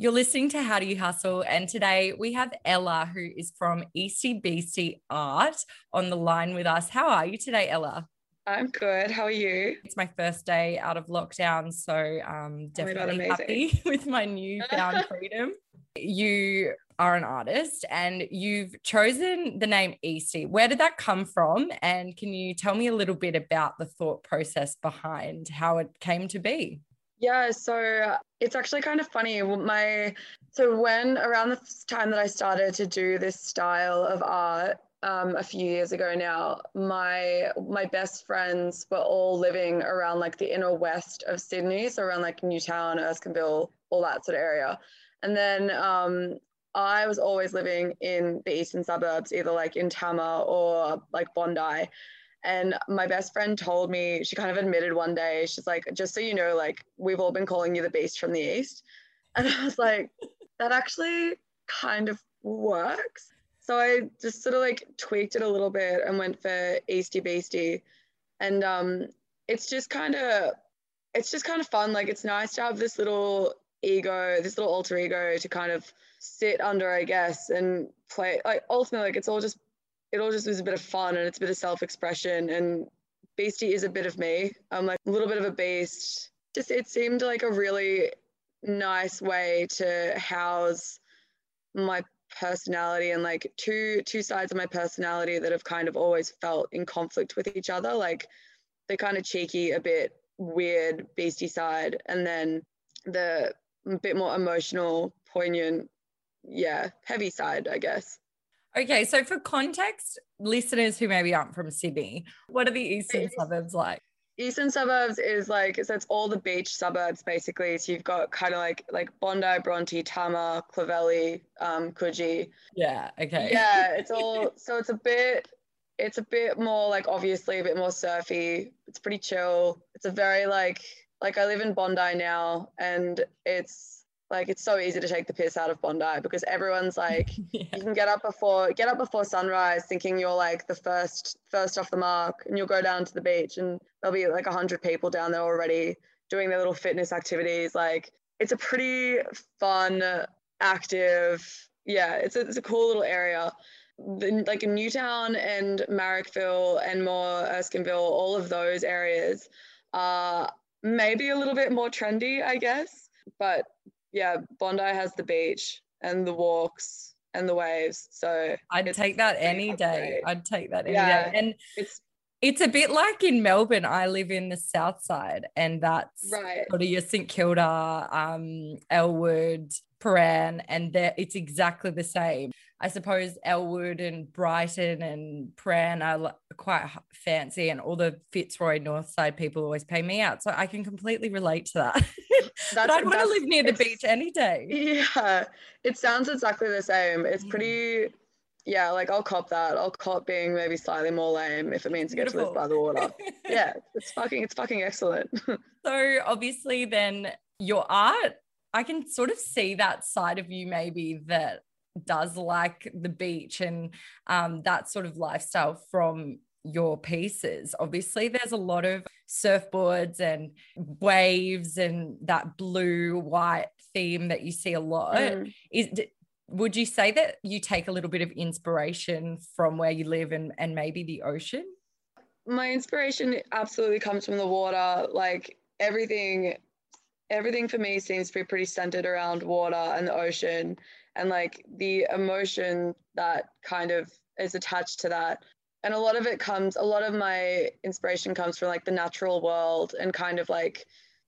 You're listening to How Do You Hustle, and today we have Ella, who is from Easty Beasty Art, on the line with us. How are you today, Ella? I'm good. How are you? It's my first day out of lockdown, so um, oh definitely oh happy with my newfound freedom. You are an artist and you've chosen the name EC. Where did that come from? And can you tell me a little bit about the thought process behind how it came to be? Yeah, so it's actually kind of funny. My so when around the time that I started to do this style of art um, a few years ago now, my my best friends were all living around like the inner west of Sydney, so around like Newtown, Erskineville, all that sort of area. And then um, I was always living in the eastern suburbs, either like in Tama or like Bondi. And my best friend told me, she kind of admitted one day, she's like, just so you know, like, we've all been calling you the beast from the east. And I was like, that actually kind of works. So I just sort of like tweaked it a little bit and went for Easty Beasty. And um, it's just kind of, it's just kind of fun. Like, it's nice to have this little ego, this little alter ego to kind of sit under, I guess, and play. Like, ultimately, like, it's all just it all just was a bit of fun and it's a bit of self-expression and Beasty is a bit of me. I'm like a little bit of a beast. Just it seemed like a really nice way to house my personality and like two two sides of my personality that have kind of always felt in conflict with each other. Like the kind of cheeky, a bit weird beastie side, and then the bit more emotional, poignant, yeah, heavy side, I guess. Okay, so for context, listeners who maybe aren't from Sydney, what are the eastern suburbs like? Eastern suburbs is like so it's all the beach suburbs basically. So you've got kind of like like Bondi, Bronte, Tama, Clovelly, um, Coogee. Yeah. Okay. Yeah, it's all so it's a bit it's a bit more like obviously a bit more surfy. It's pretty chill. It's a very like like I live in Bondi now and it's like it's so easy to take the piss out of Bondi because everyone's like, yeah. you can get up before get up before sunrise, thinking you're like the first first off the mark, and you'll go down to the beach and there'll be like a hundred people down there already doing their little fitness activities. Like it's a pretty fun, active, yeah, it's a, it's a cool little area. The, like in Newtown and Marrickville and more Erskineville, all of those areas are maybe a little bit more trendy, I guess. But yeah, Bondi has the beach and the walks and the waves. So I'd take that any day. I'd take that any yeah, day. And it's it's a bit like in Melbourne. I live in the south side, and that's right. sort of your St Kilda, um, Elwood, Prahran, and it's exactly the same. I suppose Elwood and Brighton and Prahran are quite fancy, and all the Fitzroy North Side people always pay me out. So I can completely relate to that. but I'd want to live near the beach any day. Yeah, it sounds exactly the same. It's pretty. Yeah, like I'll cop that. I'll cop being maybe slightly more lame if it means to get to live by the water. yeah, it's fucking, it's fucking excellent. so obviously, then your art I can sort of see that side of you maybe that does like the beach and um, that sort of lifestyle from your pieces. Obviously, there's a lot of surfboards and waves and that blue white theme that you see a lot. Mm. Is would you say that you take a little bit of inspiration from where you live and, and maybe the ocean? My inspiration absolutely comes from the water. Like everything everything for me seems to be pretty centered around water and the ocean and like the emotion that kind of is attached to that and a lot of it comes a lot of my inspiration comes from like the natural world and kind of like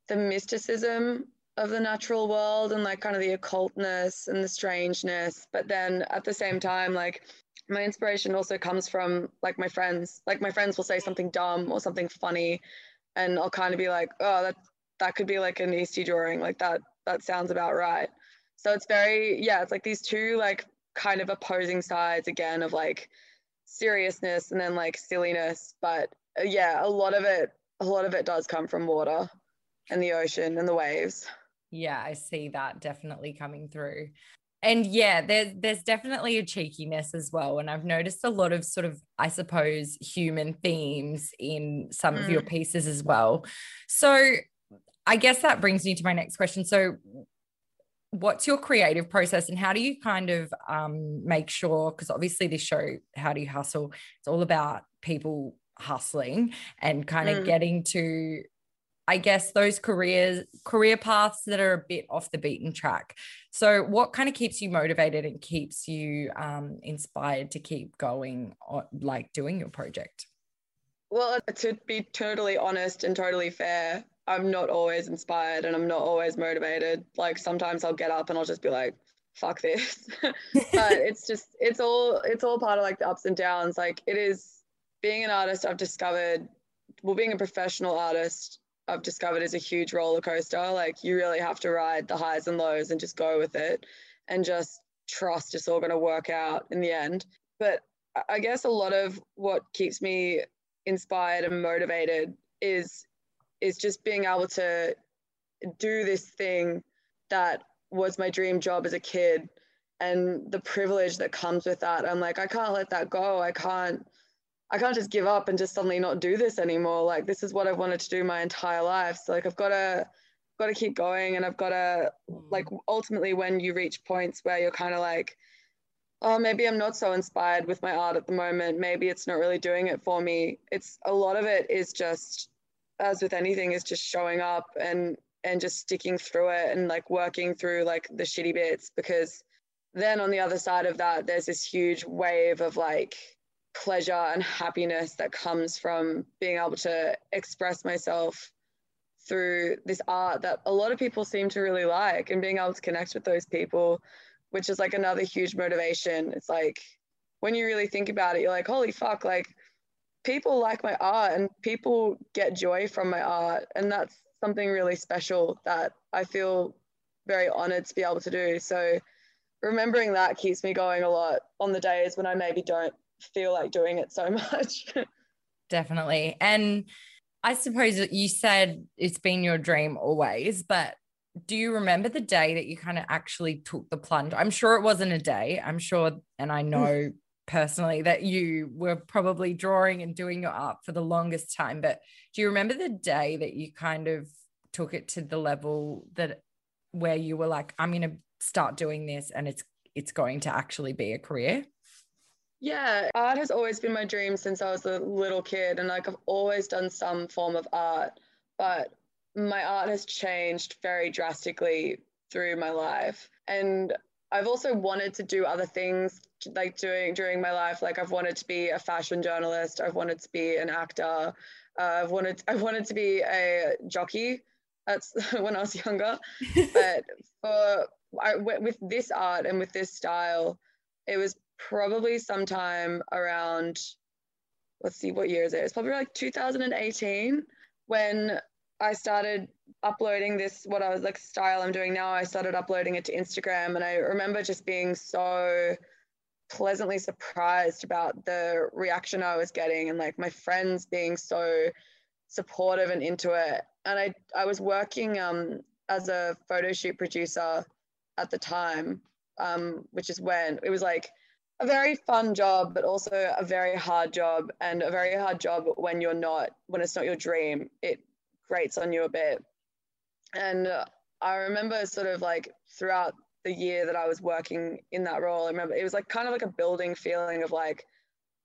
the mysticism of the natural world and like kind of the occultness and the strangeness. But then at the same time like my inspiration also comes from like my friends. Like my friends will say something dumb or something funny and i'll kind of be like oh that that could be like an easty drawing. Like that that sounds about right. So it's very yeah it's like these two like kind of opposing sides again of like seriousness and then like silliness but uh, yeah a lot of it a lot of it does come from water and the ocean and the waves yeah i see that definitely coming through and yeah there's there's definitely a cheekiness as well and i've noticed a lot of sort of i suppose human themes in some mm. of your mm. pieces as well so i guess that brings me to my next question so what's your creative process and how do you kind of um, make sure because obviously this show how do you hustle it's all about people hustling and kind of mm. getting to i guess those careers career paths that are a bit off the beaten track so what kind of keeps you motivated and keeps you um, inspired to keep going on, like doing your project well to be totally honest and totally fair I'm not always inspired and I'm not always motivated. Like sometimes I'll get up and I'll just be like, fuck this. but it's just it's all it's all part of like the ups and downs. Like it is being an artist I've discovered well being a professional artist I've discovered is a huge roller coaster. Like you really have to ride the highs and lows and just go with it and just trust it's all going to work out in the end. But I guess a lot of what keeps me inspired and motivated is is just being able to do this thing that was my dream job as a kid and the privilege that comes with that. I'm like i can't let that go. I can't i can't just give up and just suddenly not do this anymore. Like this is what i've wanted to do my entire life. So like i've got to got to keep going and i've got to mm. like ultimately when you reach points where you're kind of like oh maybe i'm not so inspired with my art at the moment. Maybe it's not really doing it for me. It's a lot of it is just as with anything is just showing up and and just sticking through it and like working through like the shitty bits because then on the other side of that there's this huge wave of like pleasure and happiness that comes from being able to express myself through this art that a lot of people seem to really like and being able to connect with those people which is like another huge motivation. It's like when you really think about it you're like holy fuck like people like my art and people get joy from my art and that's something really special that I feel very honored to be able to do. So remembering that keeps me going a lot on the days when I maybe don't feel like doing it so much. Definitely. And I suppose you said it's been your dream always, but do you remember the day that you kind of actually took the plunge? I'm sure it wasn't a day. I'm sure, and I mm. know personally that you were probably drawing and doing your art for the longest time. But do you remember the day that you kind of took it to the level that where you were like, I'm going to start doing this and it's it's going to actually be a career? Yeah, art has always been my dream since I was a little kid. And like I've always done some form of art, but my art has changed very drastically through my life. And I've also wanted to do other things like doing during my life. Like I've wanted to be a fashion journalist. I've wanted to be an actor. Uh, I've wanted I wanted to be a jockey. That's when I was younger. but for I, with this art and with this style, it was probably sometime around. Let's see, what year is it? It's probably like 2018 when I started uploading this, what I was like style I'm doing now. I started uploading it to Instagram, and I remember just being so pleasantly surprised about the reaction I was getting, and like my friends being so supportive and into it. And I I was working um, as a photo shoot producer at the time, um, which is when it was like a very fun job, but also a very hard job, and a very hard job when you're not when it's not your dream. It grates on you a bit. And I remember sort of like throughout the year that I was working in that role, I remember it was like kind of like a building feeling of like,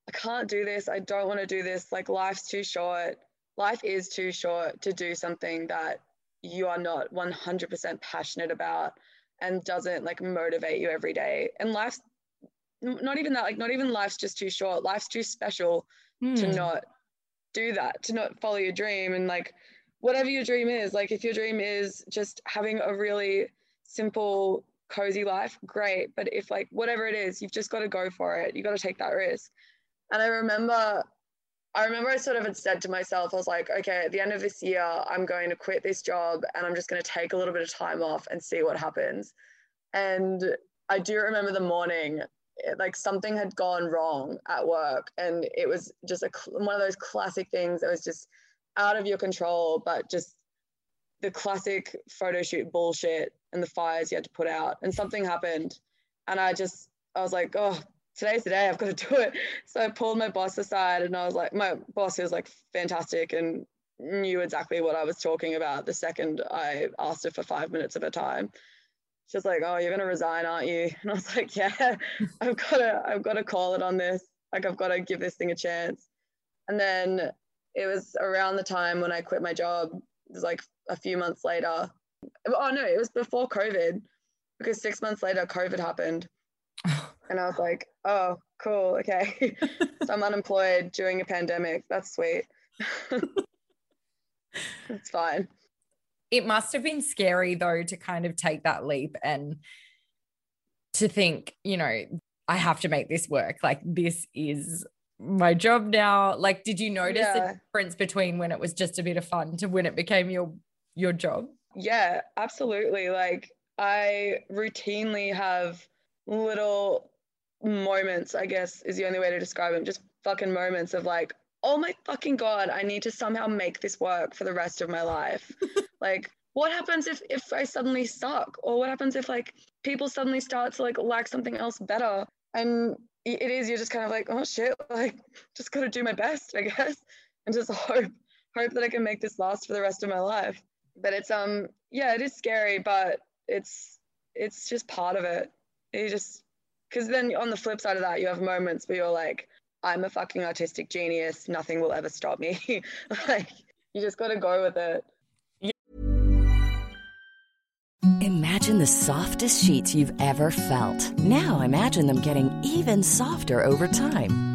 I can't do this. I don't want to do this. Like life's too short. Life is too short to do something that you are not 100% passionate about. and doesn't like motivate you every day. And life's not even that, like not even life's just too short. Life's too special mm. to hmm. not do that, to not follow your dream. And like whatever your dream is, like if your dream is just having a really simple, cozy life, great. But if like whatever it is, you've just got to go for it. You got to take that risk. And I remember I remember I sort of had said to myself, I was like, okay, at the end of this year, I'm going to quit this job and I'm just going to take a little bit of time off and see what happens. And I do remember the morning, it, like something had gone wrong at work. And it was just a, one of those classic things that was just out of your control, but just the classic photo shoot bullshit and the fires you had to put out. And something happened. And I just, I was like, oh, today's the day I've got to do it. So I pulled my boss aside and I was like, my boss is like fantastic and knew exactly what I was talking about the second I asked her for five minutes of her time. She was like, Oh, you're gonna resign, aren't you? And I was like, Yeah, I've gotta, I've gotta call it on this. Like I've got to give this thing a chance. And then it was around the time when I quit my job. It was like a few months later. Oh no, it was before COVID because six months later COVID happened. And I was like, oh, cool. Okay. so I'm unemployed during a pandemic. That's sweet. it's fine. It must have been scary though to kind of take that leap and to think, you know, I have to make this work. Like this is my job now. Like, did you notice yeah. the difference between when it was just a bit of fun to when it became your your job? Yeah, absolutely. Like I routinely have little moments, I guess is the only way to describe them. Just fucking moments of like, oh my fucking god, I need to somehow make this work for the rest of my life. like, what happens if if I suddenly suck, or what happens if like people suddenly start to like like something else better? And it is you're just kind of like, oh shit, like just gotta do my best, I guess, and just hope hope that I can make this last for the rest of my life. But it's um yeah, it is scary, but it's it's just part of it. You just because then on the flip side of that, you have moments where you're like, I'm a fucking artistic genius. Nothing will ever stop me. like, you just got to go with it. Imagine the softest sheets you've ever felt. Now imagine them getting even softer over time.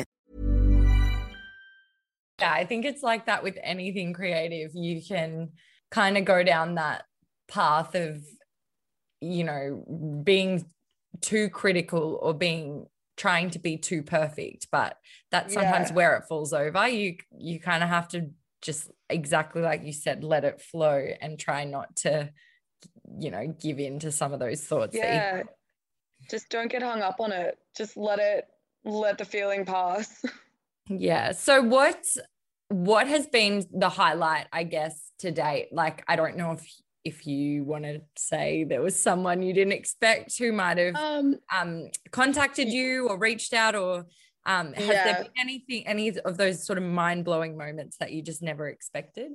Yeah, I think it's like that with anything creative. You can kind of go down that path of, you know, being too critical or being trying to be too perfect but that's sometimes yeah. where it falls over you you kind of have to just exactly like you said let it flow and try not to you know give in to some of those thoughts yeah just don't get hung up on it. Just let it let the feeling pass. Yeah. So what what has been the highlight, I guess, to date? Like, I don't know if if you want to say there was someone you didn't expect who might have um, um contacted you or reached out or um has yeah. there been anything any of those sort of mind-blowing moments that you just never expected?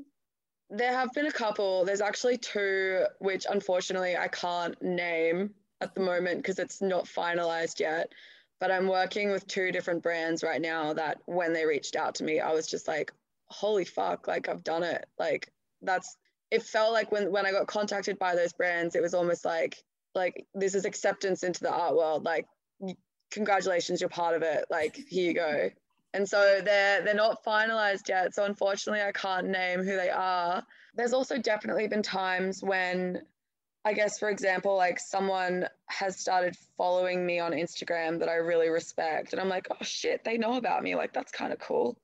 There have been a couple. There's actually two which unfortunately I can't name at the moment because it's not finalized yet but I'm working with two different brands right now that when they reached out to me, I was just like, holy fuck, like I've done it. Like that's it felt like when when I got contacted by those brands, it was almost like like this is acceptance into the art world. Like congratulations, you're part of it. Like here you go. And so they're they're not finalized yet. So unfortunately I can't name who they are. There's also definitely been times when I guess, for example, like someone has started following me on Instagram that I really respect. And I'm like, oh shit, they know about me. Like, that's kind of cool.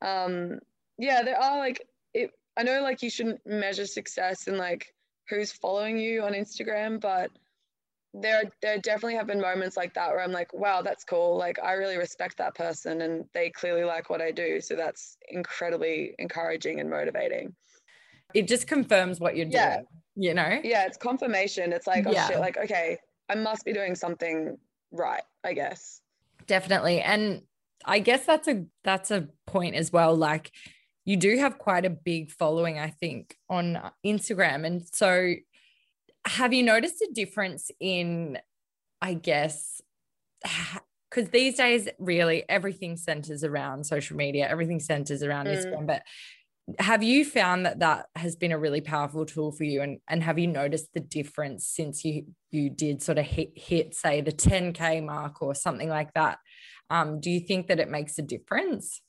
Um, yeah, there are like, it, I know like you shouldn't measure success in like who's following you on Instagram, but there, there definitely have been moments like that where I'm like, wow, that's cool. Like, I really respect that person and they clearly like what I do. So that's incredibly encouraging and motivating. It just confirms what you're doing. Yeah you know? Yeah, it's confirmation. It's like, oh yeah. shit, like, okay, I must be doing something right, I guess. Definitely. And I guess that's a that's a point as well. Like you do have quite a big following, I think, on Instagram. And so have you noticed a difference in, I guess, because these days really everything centers around social media, everything centers around mm. Instagram. But have you found that that has been a really powerful tool for you and, and have you noticed the difference since you you did sort of hit, hit say the 10k mark or something like that um, do you think that it makes a difference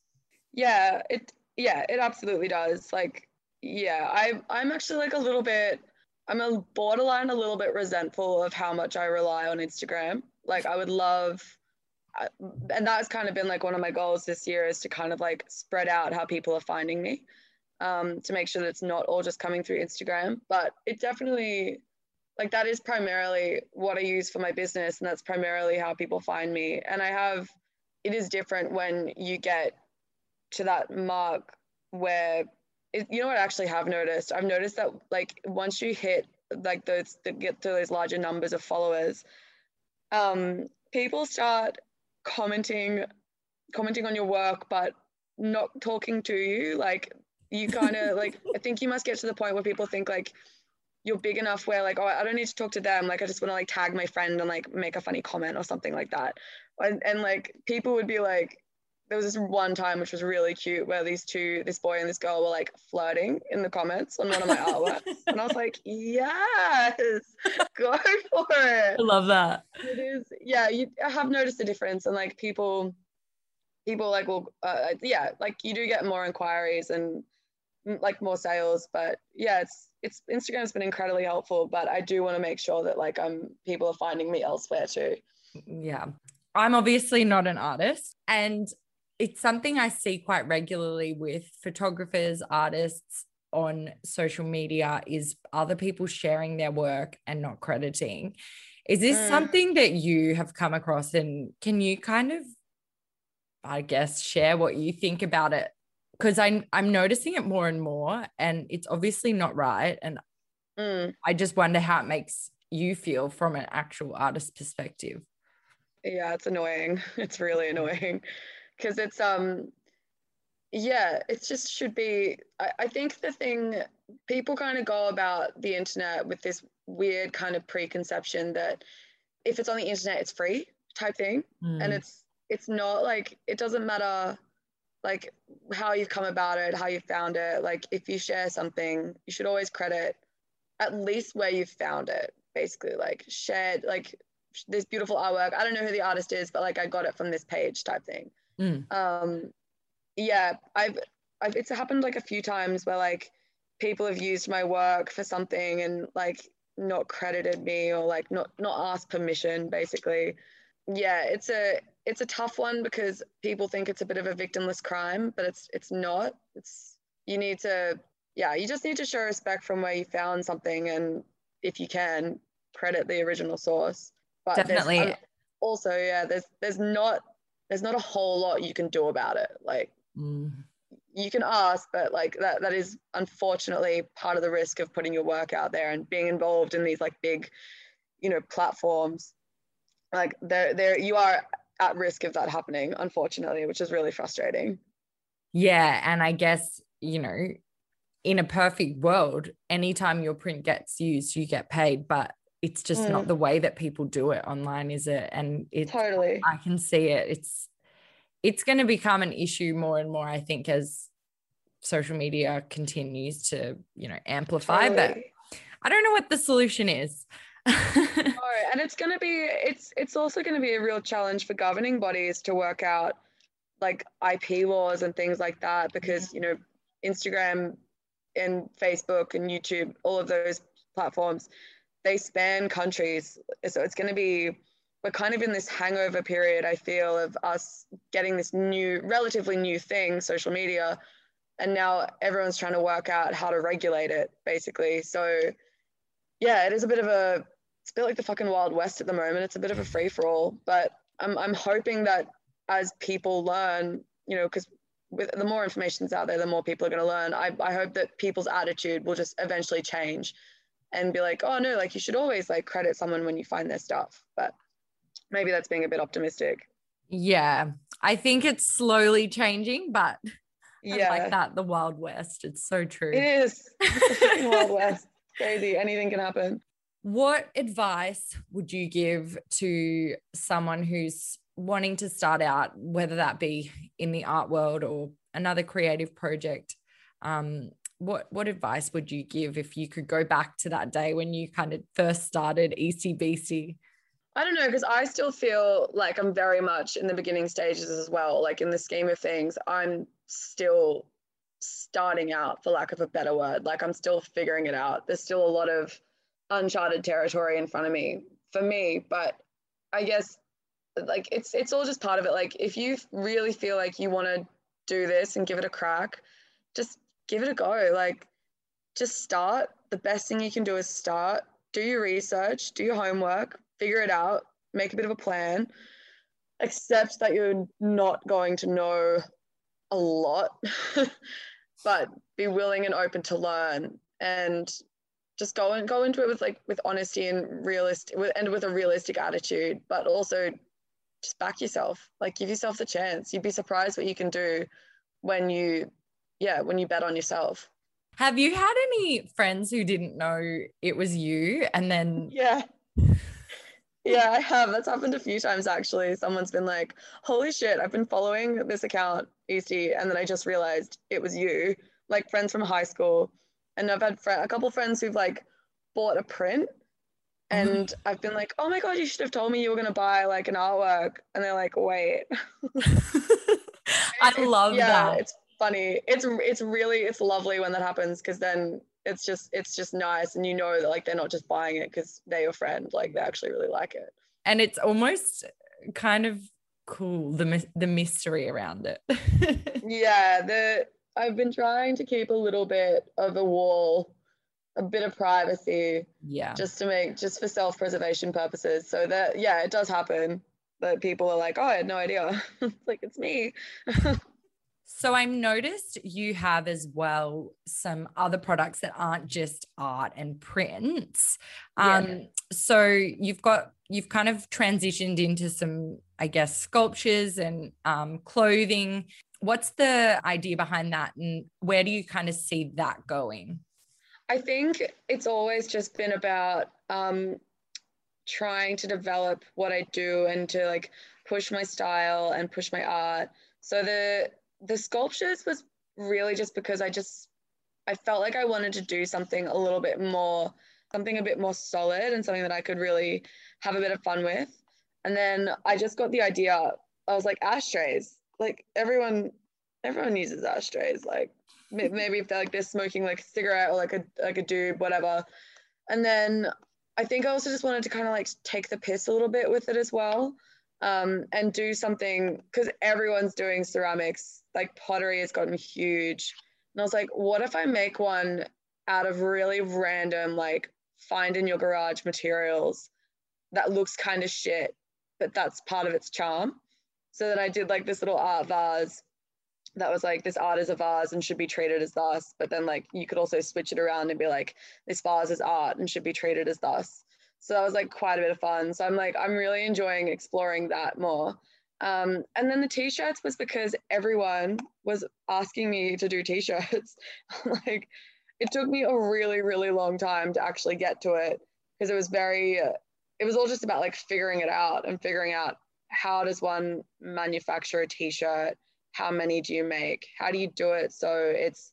yeah it yeah it absolutely does like yeah i i'm actually like a little bit i'm a borderline a little bit resentful of how much i rely on instagram like i would love and that's kind of been like one of my goals this year is to kind of like spread out how people are finding me um, to make sure that it's not all just coming through Instagram. But it definitely, like, that is primarily what I use for my business. And that's primarily how people find me. And I have, it is different when you get to that mark where, it, you know what I actually have noticed? I've noticed that, like, once you hit, like, those, the, get to those larger numbers of followers, um, people start commenting commenting on your work but not talking to you. Like you kind of like i think you must get to the point where people think like you're big enough where like oh i don't need to talk to them. Like i just want to like tag my friend and like make a funny comment or something like that. And, and like people would be like there was this one time which was really cute where these two this boy and this girl were like flirting in the comments on one of my artworks and i was like yes go for it. I love that. It is yeah you I have noticed a difference and like people people like will uh, yeah like you do get more inquiries and like more sales but yeah it's it's instagram's been incredibly helpful but i do want to make sure that like i'm people are finding me elsewhere too. Yeah. I'm obviously not an artist and it's something i see quite regularly with photographers artists on social media is other people sharing their work and not crediting is this mm. something that you have come across and can you kind of i guess share what you think about it because I'm I'm noticing it more and more, and it's obviously not right. And mm. I just wonder how it makes you feel from an actual artist perspective. Yeah, it's annoying. It's really annoying because it's um yeah, it just should be. I, I think the thing people kind of go about the internet with this weird kind of preconception that if it's on the internet, it's free type thing, mm. and it's it's not like it doesn't matter like how you've come about it, how you found it. Like if you share something, you should always credit at least where you found it. Basically, like shared like this beautiful artwork. I don't know who the artist is, but like I got it from this page type thing. Mm. Um, yeah, I've, I've it's happened like a few times where like people have used my work for something and like not credited me or like not not asked permission basically yeah it's a it's a tough one because people think it's a bit of a victimless crime, but it's it's not. It's you need to yeah, you just need to show respect from where you found something and if you can credit the original source. But Definitely. also, yeah, there's there's not there's not a whole lot you can do about it. Like Mm. you can ask, but like that that is unfortunately part of the risk of putting your work out there and being involved in these like big, you know, platforms. Like there there you are at risk of that happening, unfortunately, which is really frustrating. Yeah. And I guess, you know, in a perfect world, anytime your print gets used, you get paid. But it's just Mm. not the way that people do it online, is it? And it's Totally. I can see it. It's it's going to become an issue more and more, I think, as social media continues to, you know, amplify. But I don't know what the solution is. And it's going to be it's it's also going to be a real challenge for governing bodies to work out like IP laws and things like that because you know Instagram and Facebook and YouTube all of those platforms they span countries so it's going to be we're kind of in this hangover period I feel of us getting this new relatively new thing social media and now everyone's trying to work out how to regulate it basically so yeah it is a bit of a it's a bit like the fucking Wild West at the moment. It's a bit of a mm. free for all, but I'm I'm hoping that as people learn, you know, because with the more information's out there, the more people are going to learn. I I hope that people's attitude will just eventually change, and be like, oh no, like you should always like credit someone when you find their stuff. But maybe that's being a bit optimistic. yeah. I think it's slowly changing, but Yeah, like that. The Wild West. It's so true. it is. Wild West. Crazy. Anything can happen. What advice would you give to someone who's wanting to start out, whether that be in the art world or another creative project? Um, what what advice would you give if you could go back to that day when you kind of first started ECBC? I don't know because I still feel like I'm very much in the beginning stages as well. Like in the scheme of things, I'm still starting out, for lack of a better word. Like I'm still figuring it out. There's still a lot of uncharted territory in front of me for me. But I guess like it's it's all just part of it. Like if you really feel like you want to do this and give it a crack, just give it a go. Like just start. The best thing you can do is start. Do your research, do your homework, figure it out, make a bit of a plan. Accept that you're not going to know a lot, but be willing and open to learn and just go and go into it with like with honesty and realistic and with a realistic attitude, but also just back yourself. Like give yourself the chance. You'd be surprised what you can do when you yeah, when you bet on yourself. Have you had any friends who didn't know it was you and then Yeah. Yeah, I have. That's happened a few times actually. Someone's been like, "Holy shit, I've been following this account, Easty," and then I just realized it was you. Like friends from high school, and I've had fr- a couple friends who've like bought a print, oh and I've been like, "Oh my god, you should have told me you were gonna buy like an artwork," and they're like, "Wait." I love yeah, that. it's funny. It's it's really it's lovely when that happens because then it's just it's just nice and you know that like they're not just buying it because they're your friend like they actually really like it and it's almost kind of cool the the mystery around it. yeah the i've been trying to keep a little bit of a wall a bit of privacy yeah. just to make just for self-preservation purposes so that yeah it does happen that people are like oh i had no idea it's like it's me So I've noticed you have as well some other products that aren't just art and prints. Yeah. Um, so you've got you've kind of transitioned into some, I guess, sculptures and um, clothing. What's the idea behind that, and where do you kind of see that going? I think it's always just been about um, trying to develop what I do and to like push my style and push my art. So the the sculptures was really just because I just I felt like I wanted to do something a little bit more something a bit more solid and something that I could really have a bit of fun with. And then I just got the idea. I was like ashtrays. Like everyone everyone uses ashtrays like maybe if they're like they're smoking like a cigarette or like a like a doob whatever. And then I think I also just wanted to kind of like take the piss a little bit with it as well um, and do something because everyone's doing ceramics. Like pottery has gotten huge. And I was like, what if I make one out of really random, like find in your garage materials that looks kind of shit, but that's part of its charm. So then I did like this little art vase that was like this art is a vase and should be treated as thus but then like you could also switch it around and be like this vase is art and should be treated as thus so that was like quite a bit of fun so i'm like i'm really enjoying exploring that more um, and then the t-shirts was because everyone was asking me to do t-shirts like it took me a really really long time to actually get to it because it was very uh, it was all just about like figuring it out and figuring out how does one manufacture a t-shirt how many do you make? How do you do it so it's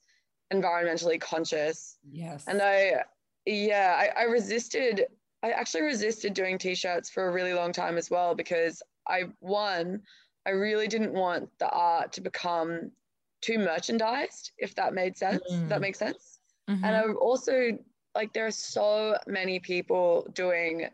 environmentally conscious? Yes. And i yeah I, I resisted i actually resisted doing t-shirts for a really long time as well because i one i really didn't want the art to become too merchandised if that made sense mm. that makes sense mm-hmm. and i also like there are so many people doing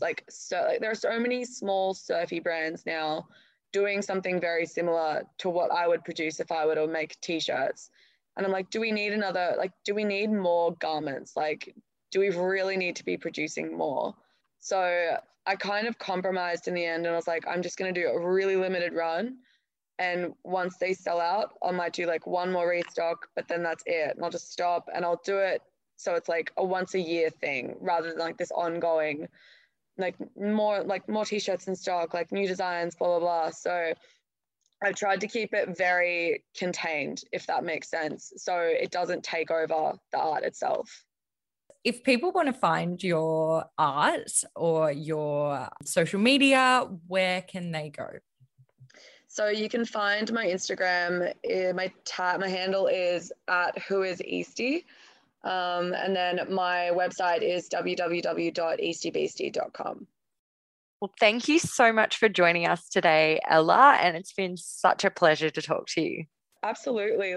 like so like, there are so many small surfy brands now doing something very similar to what I would produce if I were to make t-shirts. And I'm like, do we need another, like, do we need more garments? Like, do we really need to be producing more? So I kind of compromised in the end and I was like, I'm just going to do a really limited run. And once they sell out, I might do like one more restock, but then that's it. And I'll just stop and I'll do it. So it's like a once a year thing rather than like this ongoing like more like more t-shirts in stock like new designs blah blah blah so i've tried to keep it very contained if that makes sense so it doesn't take over the art itself if people want to find your art or your social media where can they go so you can find my instagram eh, my ta- my handle is at who is easty um, and then my website is www.eastybeasty.com. Well, thank you so much for joining us today, Ella. And it's been such a pleasure to talk to you. Absolutely.